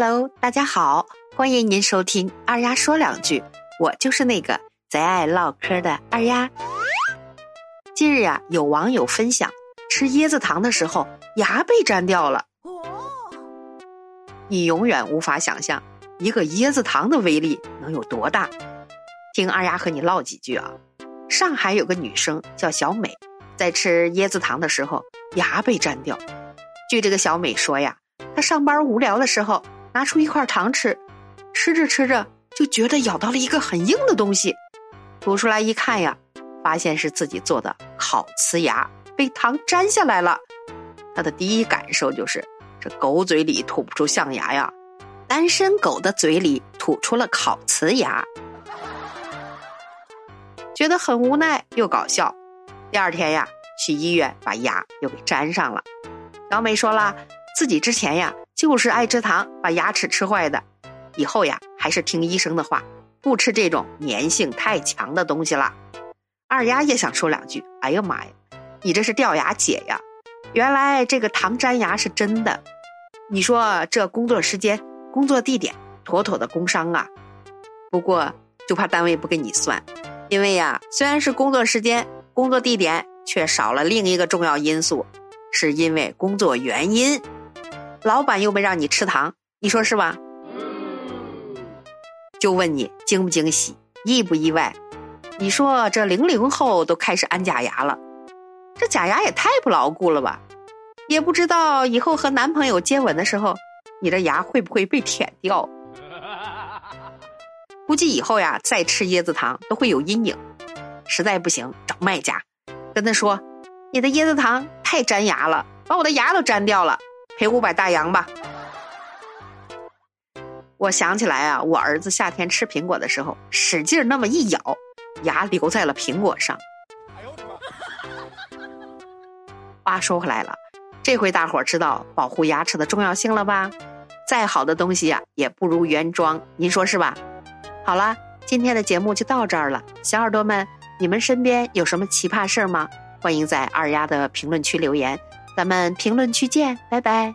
Hello，大家好，欢迎您收听二丫说两句，我就是那个贼爱唠嗑的二丫。近日呀，有网友分享吃椰子糖的时候牙被粘掉了。你永远无法想象一个椰子糖的威力能有多大。听二丫和你唠几句啊。上海有个女生叫小美，在吃椰子糖的时候牙被粘掉。据这个小美说呀，她上班无聊的时候。拿出一块糖吃，吃着吃着就觉得咬到了一个很硬的东西，吐出来一看呀，发现是自己做的烤瓷牙被糖粘下来了。他的第一感受就是，这狗嘴里吐不出象牙呀，单身狗的嘴里吐出了烤瓷牙，觉得很无奈又搞笑。第二天呀，去医院把牙又给粘上了。小美说了，自己之前呀。就是爱吃糖，把牙齿吃坏的。以后呀，还是听医生的话，不吃这种粘性太强的东西了。二丫也想说两句。哎呀妈呀，你这是掉牙姐呀！原来这个糖粘牙是真的。你说这工作时间、工作地点，妥妥的工伤啊。不过就怕单位不给你算，因为呀，虽然是工作时间、工作地点，却少了另一个重要因素，是因为工作原因。老板又没让你吃糖，你说是吧？就问你惊不惊喜，意不意外？你说这零零后都开始安假牙了，这假牙也太不牢固了吧？也不知道以后和男朋友接吻的时候，你的牙会不会被舔掉？估计以后呀，再吃椰子糖都会有阴影。实在不行，找卖家，跟他说：“你的椰子糖太粘牙了，把我的牙都粘掉了。”赔五百大洋吧！我想起来啊，我儿子夏天吃苹果的时候，使劲那么一咬，牙留在了苹果上。哎呦我的妈话说回来了，这回大伙儿知道保护牙齿的重要性了吧？再好的东西呀，也不如原装，您说是吧？好了，今天的节目就到这儿了，小耳朵们，你们身边有什么奇葩事儿吗？欢迎在二丫的评论区留言。咱们评论区见，拜拜。